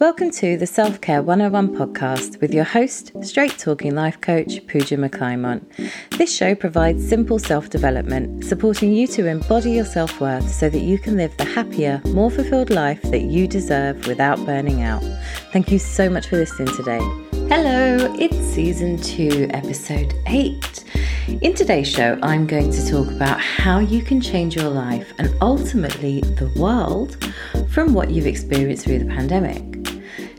Welcome to the Self Care 101 podcast with your host, straight talking life coach Pooja McClymont. This show provides simple self development, supporting you to embody your self worth so that you can live the happier, more fulfilled life that you deserve without burning out. Thank you so much for listening today. Hello, it's season two, episode eight. In today's show, I'm going to talk about how you can change your life and ultimately the world from what you've experienced through the pandemic.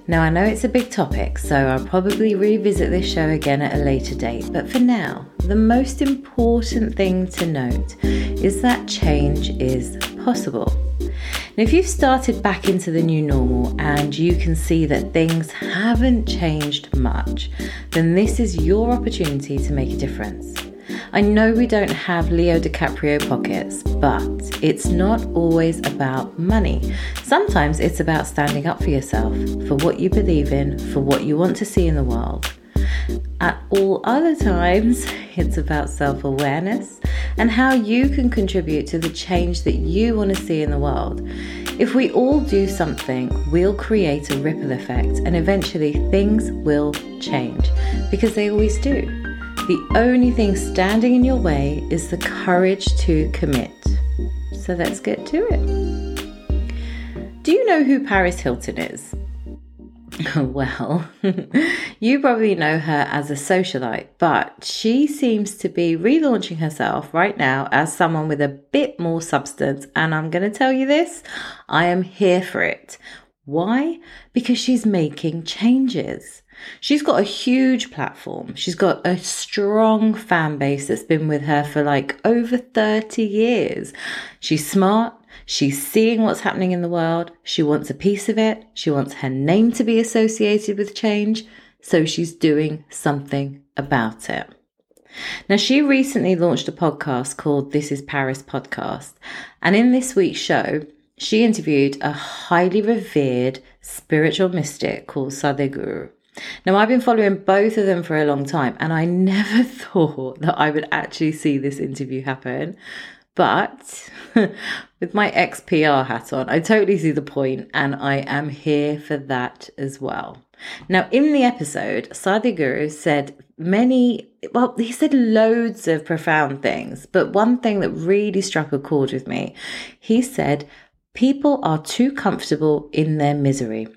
Now, I know it's a big topic, so I'll probably revisit this show again at a later date, but for now, the most important thing to note is that change is possible. Now, if you've started back into the new normal and you can see that things haven't changed much, then this is your opportunity to make a difference. I know we don't have Leo DiCaprio pockets, but it's not always about money. Sometimes it's about standing up for yourself, for what you believe in, for what you want to see in the world. At all other times, it's about self awareness and how you can contribute to the change that you want to see in the world. If we all do something, we'll create a ripple effect and eventually things will change because they always do. The only thing standing in your way is the courage to commit. So let's get to it. Do you know who Paris Hilton is? well, you probably know her as a socialite, but she seems to be relaunching herself right now as someone with a bit more substance. And I'm going to tell you this I am here for it. Why? Because she's making changes. She's got a huge platform. She's got a strong fan base that's been with her for like over 30 years. She's smart. She's seeing what's happening in the world. She wants a piece of it. She wants her name to be associated with change. So she's doing something about it. Now, she recently launched a podcast called This is Paris Podcast. And in this week's show, she interviewed a highly revered spiritual mystic called Sadhguru. Now, I've been following both of them for a long time, and I never thought that I would actually see this interview happen. But with my XPR hat on, I totally see the point, and I am here for that as well. Now, in the episode, Sadhguru said many, well, he said loads of profound things, but one thing that really struck a chord with me, he said, people are too comfortable in their misery.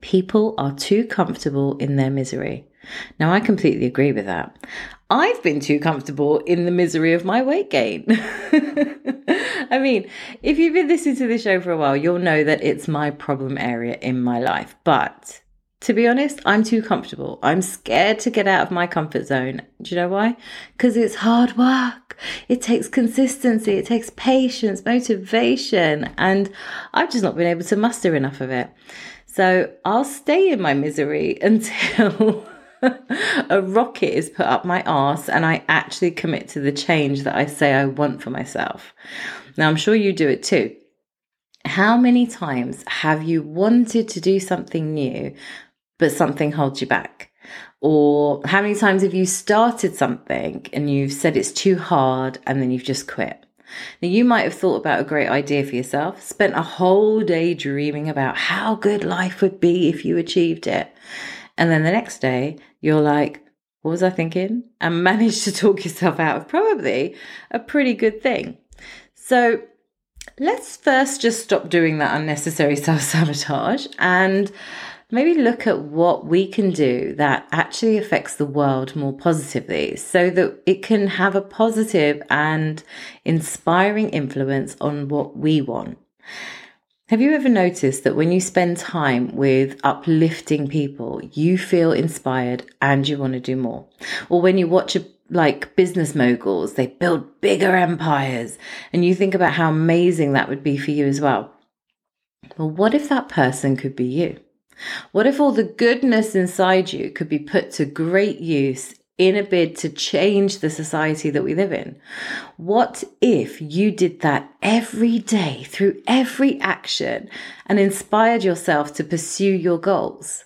People are too comfortable in their misery. Now, I completely agree with that. I've been too comfortable in the misery of my weight gain. I mean, if you've been listening to the show for a while, you'll know that it's my problem area in my life. But to be honest, I'm too comfortable. I'm scared to get out of my comfort zone. Do you know why? Because it's hard work. It takes consistency, it takes patience, motivation, and I've just not been able to muster enough of it. So I'll stay in my misery until a rocket is put up my arse and I actually commit to the change that I say I want for myself. Now, I'm sure you do it too. How many times have you wanted to do something new, but something holds you back? Or how many times have you started something and you've said it's too hard and then you've just quit? Now, you might have thought about a great idea for yourself, spent a whole day dreaming about how good life would be if you achieved it. And then the next day, you're like, what was I thinking? And managed to talk yourself out of probably a pretty good thing. So, let's first just stop doing that unnecessary self sabotage and maybe look at what we can do that actually affects the world more positively so that it can have a positive and inspiring influence on what we want. Have you ever noticed that when you spend time with uplifting people, you feel inspired and you want to do more? Or when you watch a like business moguls, they build bigger empires and you think about how amazing that would be for you as well. Well, what if that person could be you? What if all the goodness inside you could be put to great use in a bid to change the society that we live in? What if you did that every day through every action and inspired yourself to pursue your goals?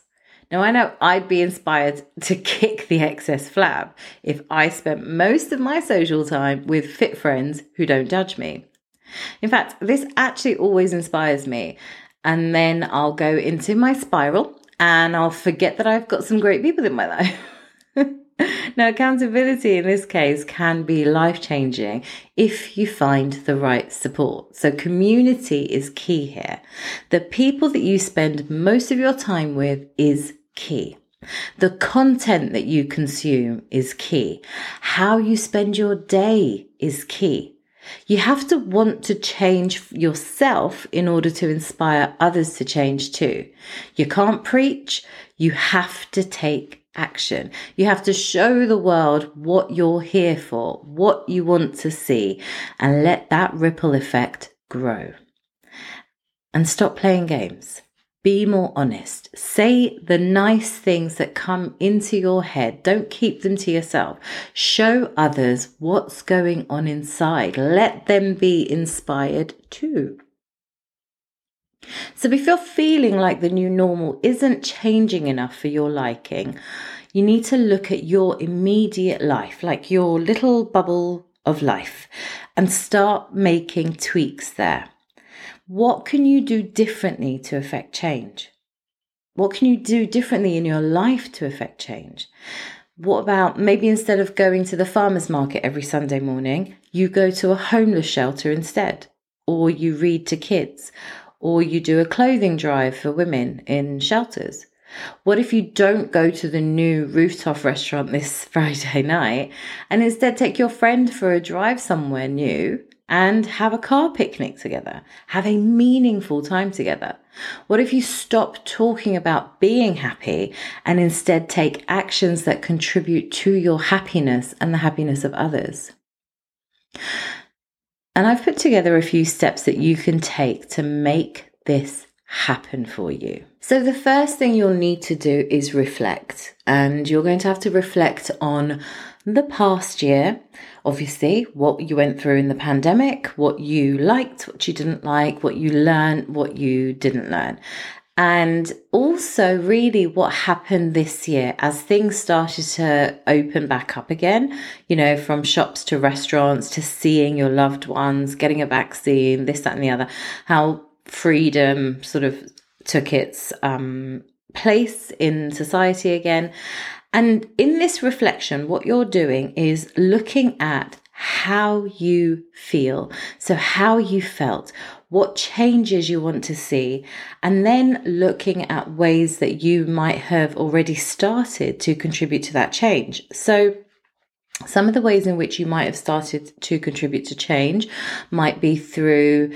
Now, I know I'd be inspired to kick the excess flab if I spent most of my social time with fit friends who don't judge me. In fact, this actually always inspires me and then I'll go into my spiral and I'll forget that I've got some great people in my life. now, accountability in this case can be life changing if you find the right support. So, community is key here. The people that you spend most of your time with is key. The content that you consume is key. How you spend your day is key. You have to want to change yourself in order to inspire others to change too. You can't preach, you have to take action. You have to show the world what you're here for, what you want to see, and let that ripple effect grow. And stop playing games. Be more honest. Say the nice things that come into your head. Don't keep them to yourself. Show others what's going on inside. Let them be inspired too. So, if you're feeling like the new normal isn't changing enough for your liking, you need to look at your immediate life, like your little bubble of life, and start making tweaks there. What can you do differently to affect change? What can you do differently in your life to affect change? What about maybe instead of going to the farmer's market every Sunday morning, you go to a homeless shelter instead, or you read to kids, or you do a clothing drive for women in shelters? What if you don't go to the new rooftop restaurant this Friday night and instead take your friend for a drive somewhere new and have a car picnic together. Have a meaningful time together. What if you stop talking about being happy and instead take actions that contribute to your happiness and the happiness of others? And I've put together a few steps that you can take to make this happen for you. So, the first thing you'll need to do is reflect, and you're going to have to reflect on the past year. Obviously, what you went through in the pandemic, what you liked, what you didn't like, what you learned, what you didn't learn. And also, really, what happened this year as things started to open back up again, you know, from shops to restaurants to seeing your loved ones, getting a vaccine, this, that, and the other, how freedom sort of took its um, place in society again. And in this reflection, what you're doing is looking at how you feel. So, how you felt, what changes you want to see, and then looking at ways that you might have already started to contribute to that change. So, some of the ways in which you might have started to contribute to change might be through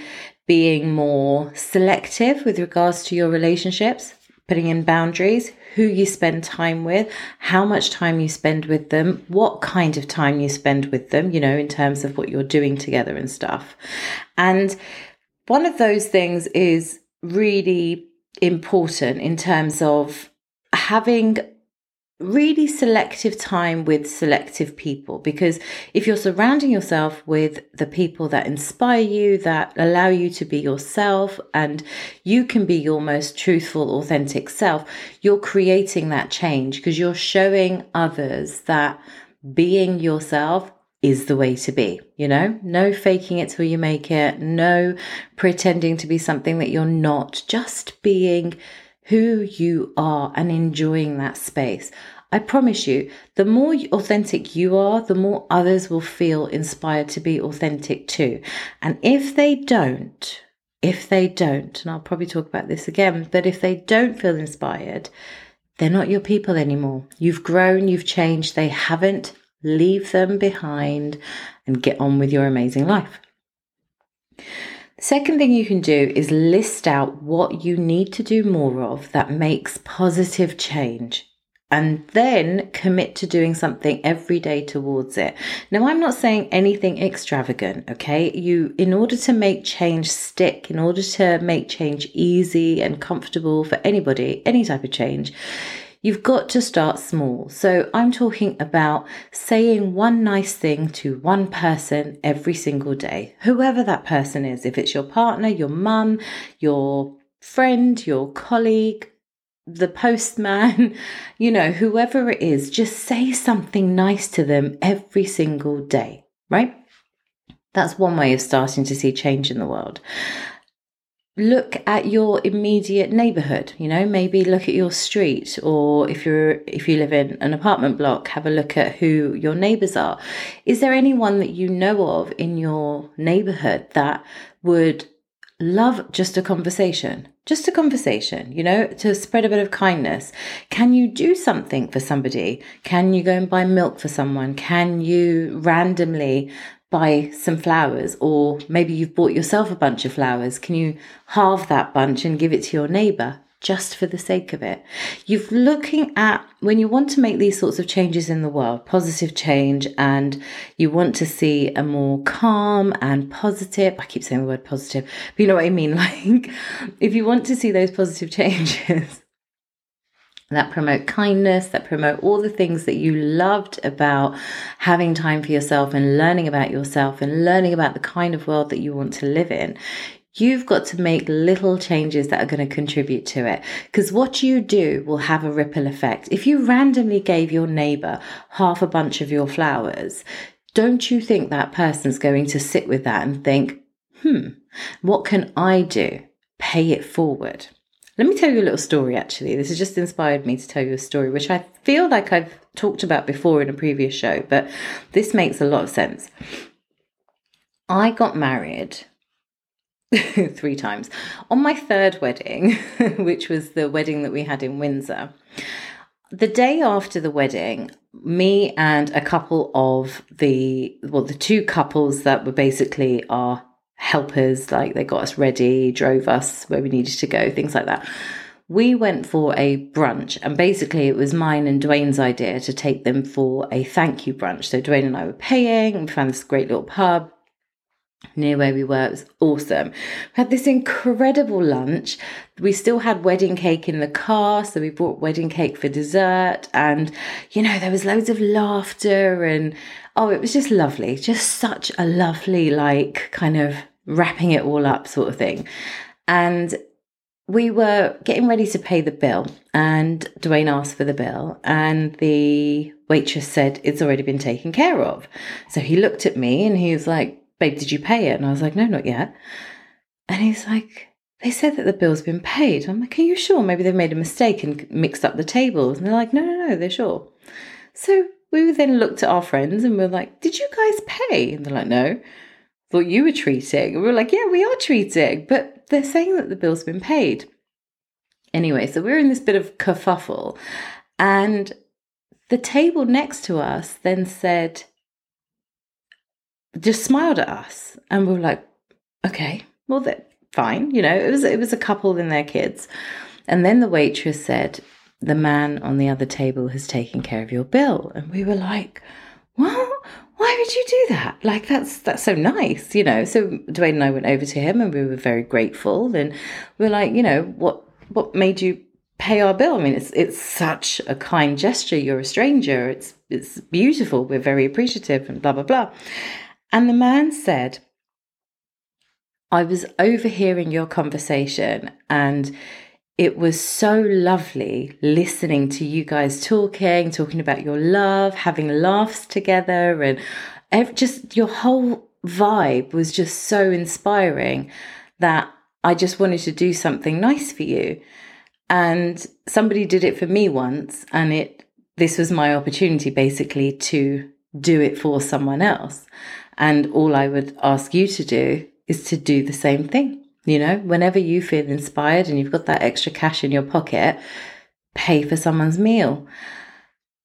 being more selective with regards to your relationships, putting in boundaries, who you spend time with, how much time you spend with them, what kind of time you spend with them, you know, in terms of what you're doing together and stuff. And one of those things is really important in terms of having really selective time with selective people because if you're surrounding yourself with the people that inspire you, that allow you to be yourself, and you can be your most truthful, authentic self, you're creating that change because you're showing others that being yourself is the way to be, you know? No faking it till you make it, no pretending to be something that you're not, just being who you are and enjoying that space. I promise you, the more authentic you are, the more others will feel inspired to be authentic too. And if they don't, if they don't, and I'll probably talk about this again, but if they don't feel inspired, they're not your people anymore. You've grown, you've changed, they haven't. Leave them behind and get on with your amazing life. Second thing you can do is list out what you need to do more of that makes positive change and then commit to doing something every day towards it. Now, I'm not saying anything extravagant, okay? You, in order to make change stick, in order to make change easy and comfortable for anybody, any type of change, You've got to start small. So I'm talking about saying one nice thing to one person every single day, whoever that person is. If it's your partner, your mum, your friend, your colleague, the postman, you know, whoever it is, just say something nice to them every single day, right? That's one way of starting to see change in the world. Look at your immediate neighborhood you know maybe look at your street or if you're if you live in an apartment block have a look at who your neighbors are. Is there anyone that you know of in your neighborhood that would love just a conversation just a conversation you know to spread a bit of kindness? Can you do something for somebody? Can you go and buy milk for someone? Can you randomly buy some flowers, or maybe you've bought yourself a bunch of flowers. Can you halve that bunch and give it to your neighbor? Just for the sake of it. You're looking at when you want to make these sorts of changes in the world, positive change, and you want to see a more calm and positive. I keep saying the word positive, but you know what I mean? Like, if you want to see those positive changes, that promote kindness, that promote all the things that you loved about having time for yourself and learning about yourself and learning about the kind of world that you want to live in. You've got to make little changes that are going to contribute to it. Because what you do will have a ripple effect. If you randomly gave your neighbor half a bunch of your flowers, don't you think that person's going to sit with that and think, hmm, what can I do? Pay it forward. Let me tell you a little story actually. This has just inspired me to tell you a story, which I feel like I've talked about before in a previous show, but this makes a lot of sense. I got married three times. On my third wedding, which was the wedding that we had in Windsor, the day after the wedding, me and a couple of the, well, the two couples that were basically our helpers, like they got us ready, drove us where we needed to go, things like that. We went for a brunch, and basically it was mine and Dwayne's idea to take them for a thank you brunch. So Dwayne and I were paying, we found this great little pub near where we were. It was awesome. We had this incredible lunch. We still had wedding cake in the car, so we bought wedding cake for dessert. And, you know, there was loads of laughter and oh, it was just lovely. Just such a lovely, like, kind of wrapping it all up sort of thing. And we were getting ready to pay the bill, and Dwayne asked for the bill, and the waitress said it's already been taken care of. So he looked at me and he was like, Babe, did you pay it? And I was like, No, not yet. And he's like, They said that the bill's been paid. I'm like, Are you sure? Maybe they've made a mistake and mixed up the tables. And they're like, No, no, no, they're sure. So we then looked at our friends and we are like, Did you guys pay? And they're like, No thought you were treating. And we were like, yeah, we are treating, but they're saying that the bill's been paid. Anyway, so we're in this bit of kerfuffle. And the table next to us then said, just smiled at us. And we were like, okay, well, fine. You know, it was, it was a couple and their kids. And then the waitress said, the man on the other table has taken care of your bill. And we were like, what? Why would you do that? Like that's that's so nice, you know. So Dwayne and I went over to him and we were very grateful and we are like, you know, what what made you pay our bill? I mean, it's it's such a kind gesture. You're a stranger. It's it's beautiful. We're very appreciative and blah blah blah. And the man said, I was overhearing your conversation and it was so lovely listening to you guys talking, talking about your love, having laughs together, and just your whole vibe was just so inspiring that I just wanted to do something nice for you. And somebody did it for me once, and it this was my opportunity basically to do it for someone else. And all I would ask you to do is to do the same thing. You know, whenever you feel inspired and you've got that extra cash in your pocket, pay for someone's meal.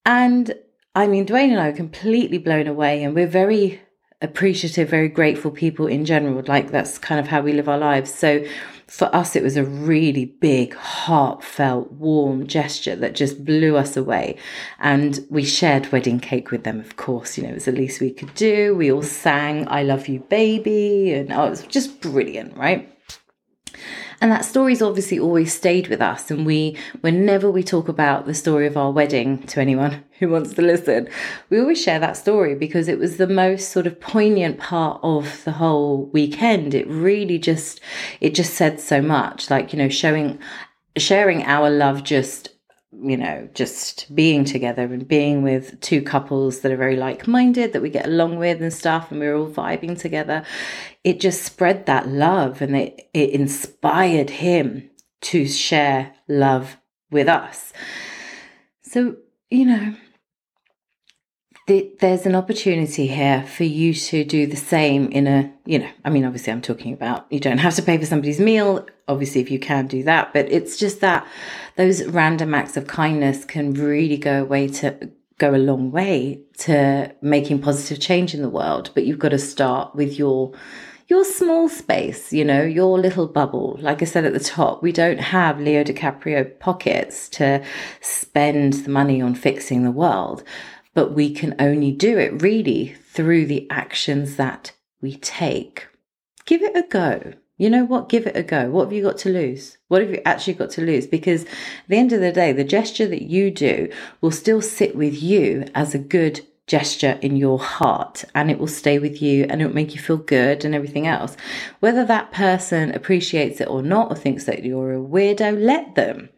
And I mean, Dwayne and I are completely blown away, and we're very appreciative, very grateful people in general. Like, that's kind of how we live our lives. So, for us, it was a really big, heartfelt, warm gesture that just blew us away. And we shared wedding cake with them, of course. You know, it was the least we could do. We all sang I Love You, Baby. And oh, it was just brilliant, right? And that story's obviously always stayed with us. And we, whenever we talk about the story of our wedding to anyone who wants to listen, we always share that story because it was the most sort of poignant part of the whole weekend. It really just, it just said so much, like, you know, showing, sharing our love just you know, just being together and being with two couples that are very like minded, that we get along with and stuff, and we we're all vibing together, it just spread that love and it, it inspired him to share love with us. So, you know, there's an opportunity here for you to do the same in a, you know, I mean, obviously, I'm talking about you don't have to pay for somebody's meal. Obviously, if you can do that, but it's just that those random acts of kindness can really go away to go a long way to making positive change in the world. But you've got to start with your your small space, you know, your little bubble. Like I said at the top, we don't have Leo DiCaprio pockets to spend the money on fixing the world but we can only do it really through the actions that we take. Give it a go. You know what? Give it a go. What have you got to lose? What have you actually got to lose? Because at the end of the day, the gesture that you do will still sit with you as a good gesture in your heart and it will stay with you and it will make you feel good and everything else. Whether that person appreciates it or not or thinks that you're a weirdo, let them.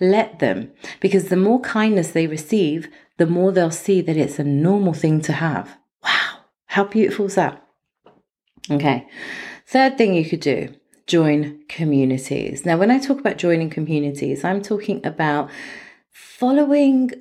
Let them. Because the more kindness they receive, the more they'll see that it's a normal thing to have. Wow, how beautiful is that? Okay, third thing you could do join communities. Now, when I talk about joining communities, I'm talking about following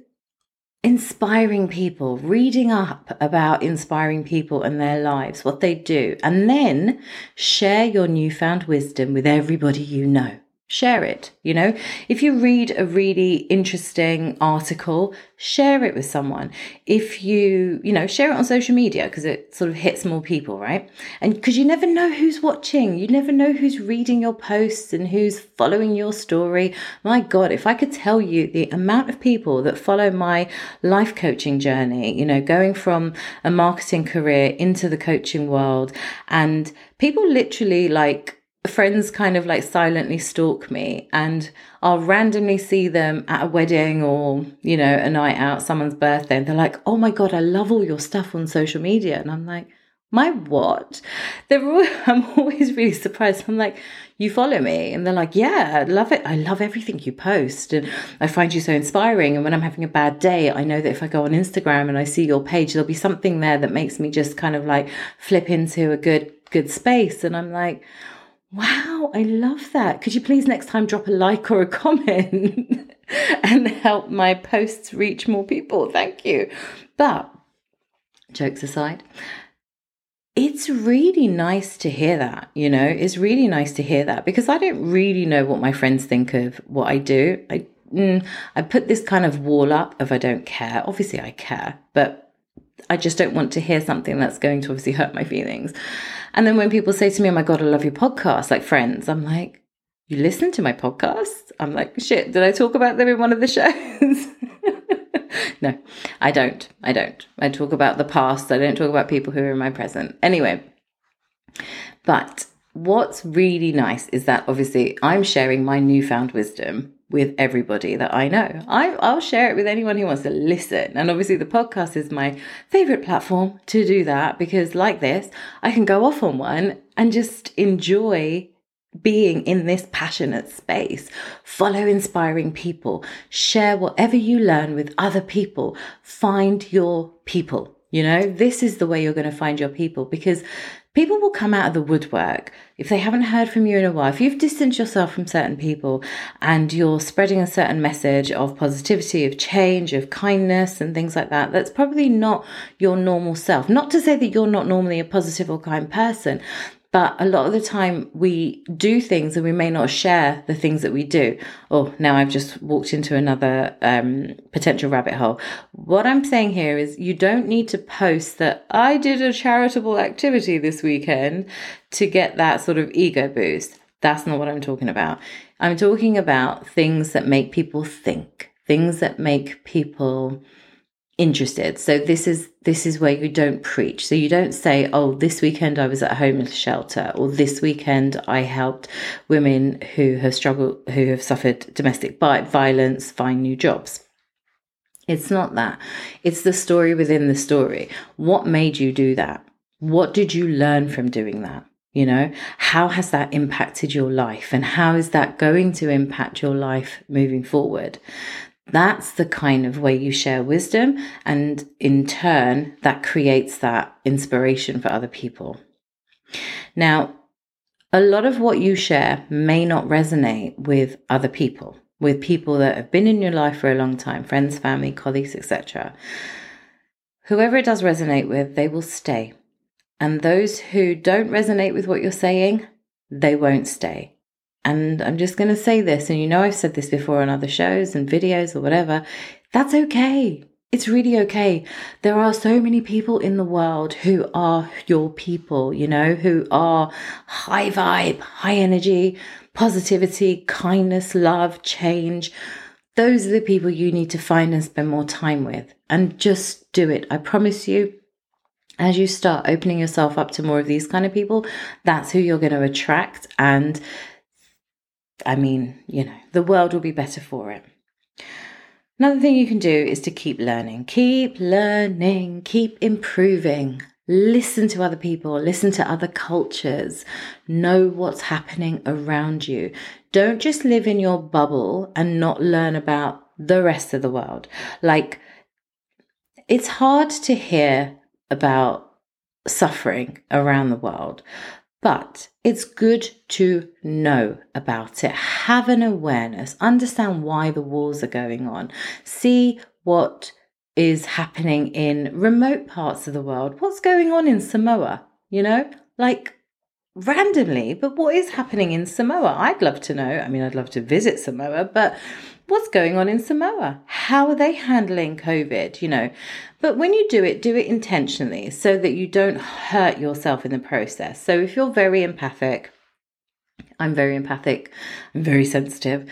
inspiring people, reading up about inspiring people and their lives, what they do, and then share your newfound wisdom with everybody you know share it. You know, if you read a really interesting article, share it with someone. If you, you know, share it on social media because it sort of hits more people, right? And because you never know who's watching, you never know who's reading your posts and who's following your story. My God, if I could tell you the amount of people that follow my life coaching journey, you know, going from a marketing career into the coaching world and people literally like, friends kind of like silently stalk me and I'll randomly see them at a wedding or, you know, a night out, someone's birthday, and they're like, oh my God, I love all your stuff on social media. And I'm like, my what? They're all, I'm always really surprised. I'm like, you follow me? And they're like, yeah, I love it. I love everything you post. And I find you so inspiring. And when I'm having a bad day, I know that if I go on Instagram and I see your page, there'll be something there that makes me just kind of like flip into a good, good space. And I'm like, Wow, I love that. Could you please next time drop a like or a comment and help my posts reach more people? Thank you. But jokes aside, it's really nice to hear that, you know, it's really nice to hear that because I don't really know what my friends think of what I do. I mm, I put this kind of wall up of I don't care. Obviously I care, but I just don't want to hear something that's going to obviously hurt my feelings. And then when people say to me, Oh my God, I love your podcast, like friends, I'm like, You listen to my podcast? I'm like, Shit, did I talk about them in one of the shows? no, I don't. I don't. I talk about the past. I don't talk about people who are in my present. Anyway, but what's really nice is that obviously I'm sharing my newfound wisdom with everybody that I know. I, I'll share it with anyone who wants to listen. And obviously, the podcast is my favorite platform to do that because, like this, I can go off on one and just enjoy being in this passionate space. Follow inspiring people, share whatever you learn with other people, find your people. You know, this is the way you're going to find your people because people will come out of the woodwork if they haven't heard from you in a while. If you've distanced yourself from certain people and you're spreading a certain message of positivity, of change, of kindness, and things like that, that's probably not your normal self. Not to say that you're not normally a positive or kind person, but a lot of the time we do things and we may not share the things that we do. Oh, now I've just walked into another um, potential rabbit hole. What I'm saying here is you don't need to post that I did a charitable activity this weekend to get that sort of ego boost. That's not what I'm talking about. I'm talking about things that make people think, things that make people interested. So this is this is where you don't preach. So you don't say, "Oh, this weekend I was at a homeless shelter," or "This weekend I helped women who have struggled, who have suffered domestic violence, find new jobs." It's not that. It's the story within the story. What made you do that? What did you learn from doing that? You know, how has that impacted your life and how is that going to impact your life moving forward? That's the kind of way you share wisdom. And in turn, that creates that inspiration for other people. Now, a lot of what you share may not resonate with other people, with people that have been in your life for a long time, friends, family, colleagues, etc. Whoever it does resonate with, they will stay. And those who don't resonate with what you're saying, they won't stay. And I'm just going to say this, and you know, I've said this before on other shows and videos or whatever. That's okay. It's really okay. There are so many people in the world who are your people, you know, who are high vibe, high energy, positivity, kindness, love, change. Those are the people you need to find and spend more time with. And just do it. I promise you, as you start opening yourself up to more of these kind of people, that's who you're going to attract. And I mean, you know, the world will be better for it. Another thing you can do is to keep learning. Keep learning, keep improving. Listen to other people, listen to other cultures, know what's happening around you. Don't just live in your bubble and not learn about the rest of the world. Like, it's hard to hear about suffering around the world, but it's good to know about it, have an awareness, understand why the wars are going on, see what is happening in remote parts of the world. What's going on in Samoa? You know, like randomly, but what is happening in Samoa? I'd love to know. I mean, I'd love to visit Samoa, but what's going on in Samoa? How are they handling COVID? You know, but when you do it, do it intentionally so that you don't hurt yourself in the process. So if you're very empathic, I'm very empathic, I'm very sensitive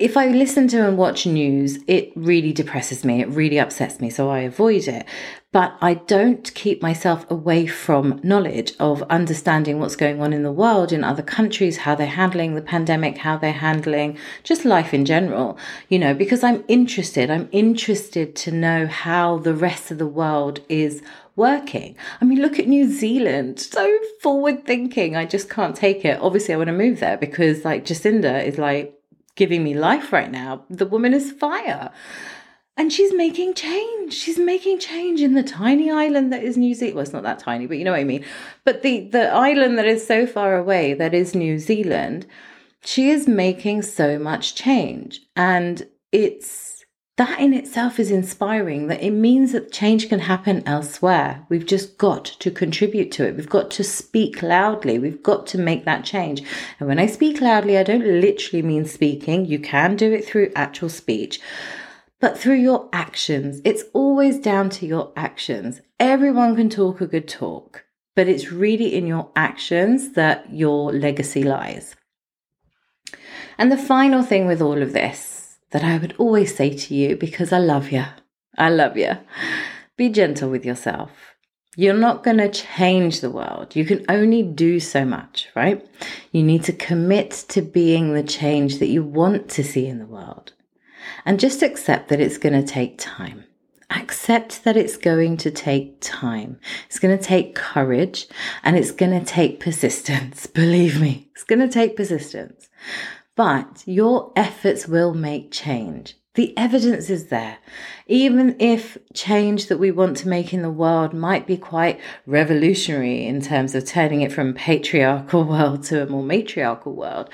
if I listen to and watch news, it really depresses me. It really upsets me. So I avoid it. But I don't keep myself away from knowledge of understanding what's going on in the world, in other countries, how they're handling the pandemic, how they're handling just life in general, you know, because I'm interested. I'm interested to know how the rest of the world is working. I mean, look at New Zealand. So forward thinking. I just can't take it. Obviously, I want to move there because like Jacinda is like, giving me life right now. The woman is fire. And she's making change. She's making change in the tiny island that is New Zealand. Well, it's not that tiny, but you know what I mean. But the, the island that is so far away, that is New Zealand, she is making so much change. And it's that in itself is inspiring that it means that change can happen elsewhere. We've just got to contribute to it. We've got to speak loudly. We've got to make that change. And when I speak loudly, I don't literally mean speaking. You can do it through actual speech, but through your actions. It's always down to your actions. Everyone can talk a good talk, but it's really in your actions that your legacy lies. And the final thing with all of this that I would always say to you because I love you. I love you. Be gentle with yourself. You're not going to change the world. You can only do so much, right? You need to commit to being the change that you want to see in the world. And just accept that it's going to take time. Accept that it's going to take time. It's going to take courage and it's going to take persistence. Believe me, it's going to take persistence but your efforts will make change. The evidence is there. Even if change that we want to make in the world might be quite revolutionary in terms of turning it from patriarchal world to a more matriarchal world,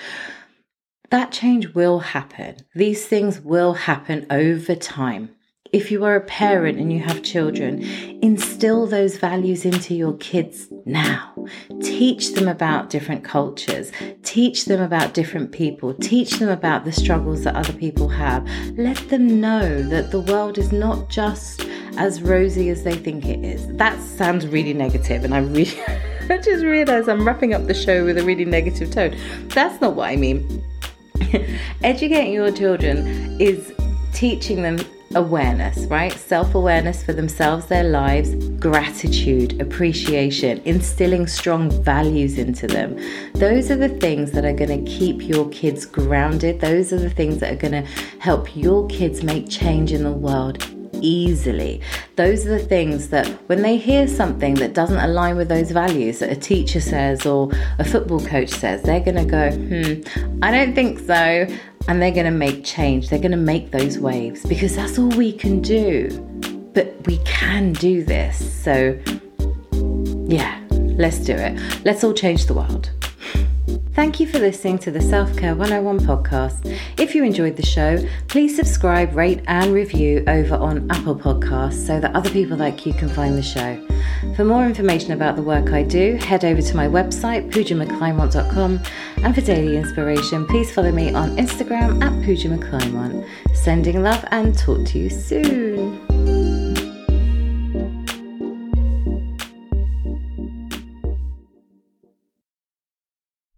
that change will happen. These things will happen over time if you are a parent and you have children, instill those values into your kids now. Teach them about different cultures, teach them about different people, teach them about the struggles that other people have. Let them know that the world is not just as rosy as they think it is. That sounds really negative, and I really. I just realized I'm wrapping up the show with a really negative tone. That's not what I mean. Educating your children is teaching them awareness, right? Self awareness for themselves, their lives, gratitude, appreciation, instilling strong values into them. Those are the things that are going to keep your kids grounded. Those are the things that are going to help your kids make change in the world easily. Those are the things that when they hear something that doesn't align with those values that a teacher says or a football coach says, they're going to go, hmm, I don't think so. and they're going to make change. They're going to make those waves because that's all we can do. But we can do this. So, yeah, let's do it. Let's all change the world. Thank you for listening to the Self Care 101 podcast. If you enjoyed the show, please subscribe, rate, and review over on Apple Podcasts so that other people like you can find the show. For more information about the work I do, head over to my website, poojamcclymont.com. And for daily inspiration, please follow me on Instagram at Pooja Sending love and talk to you soon.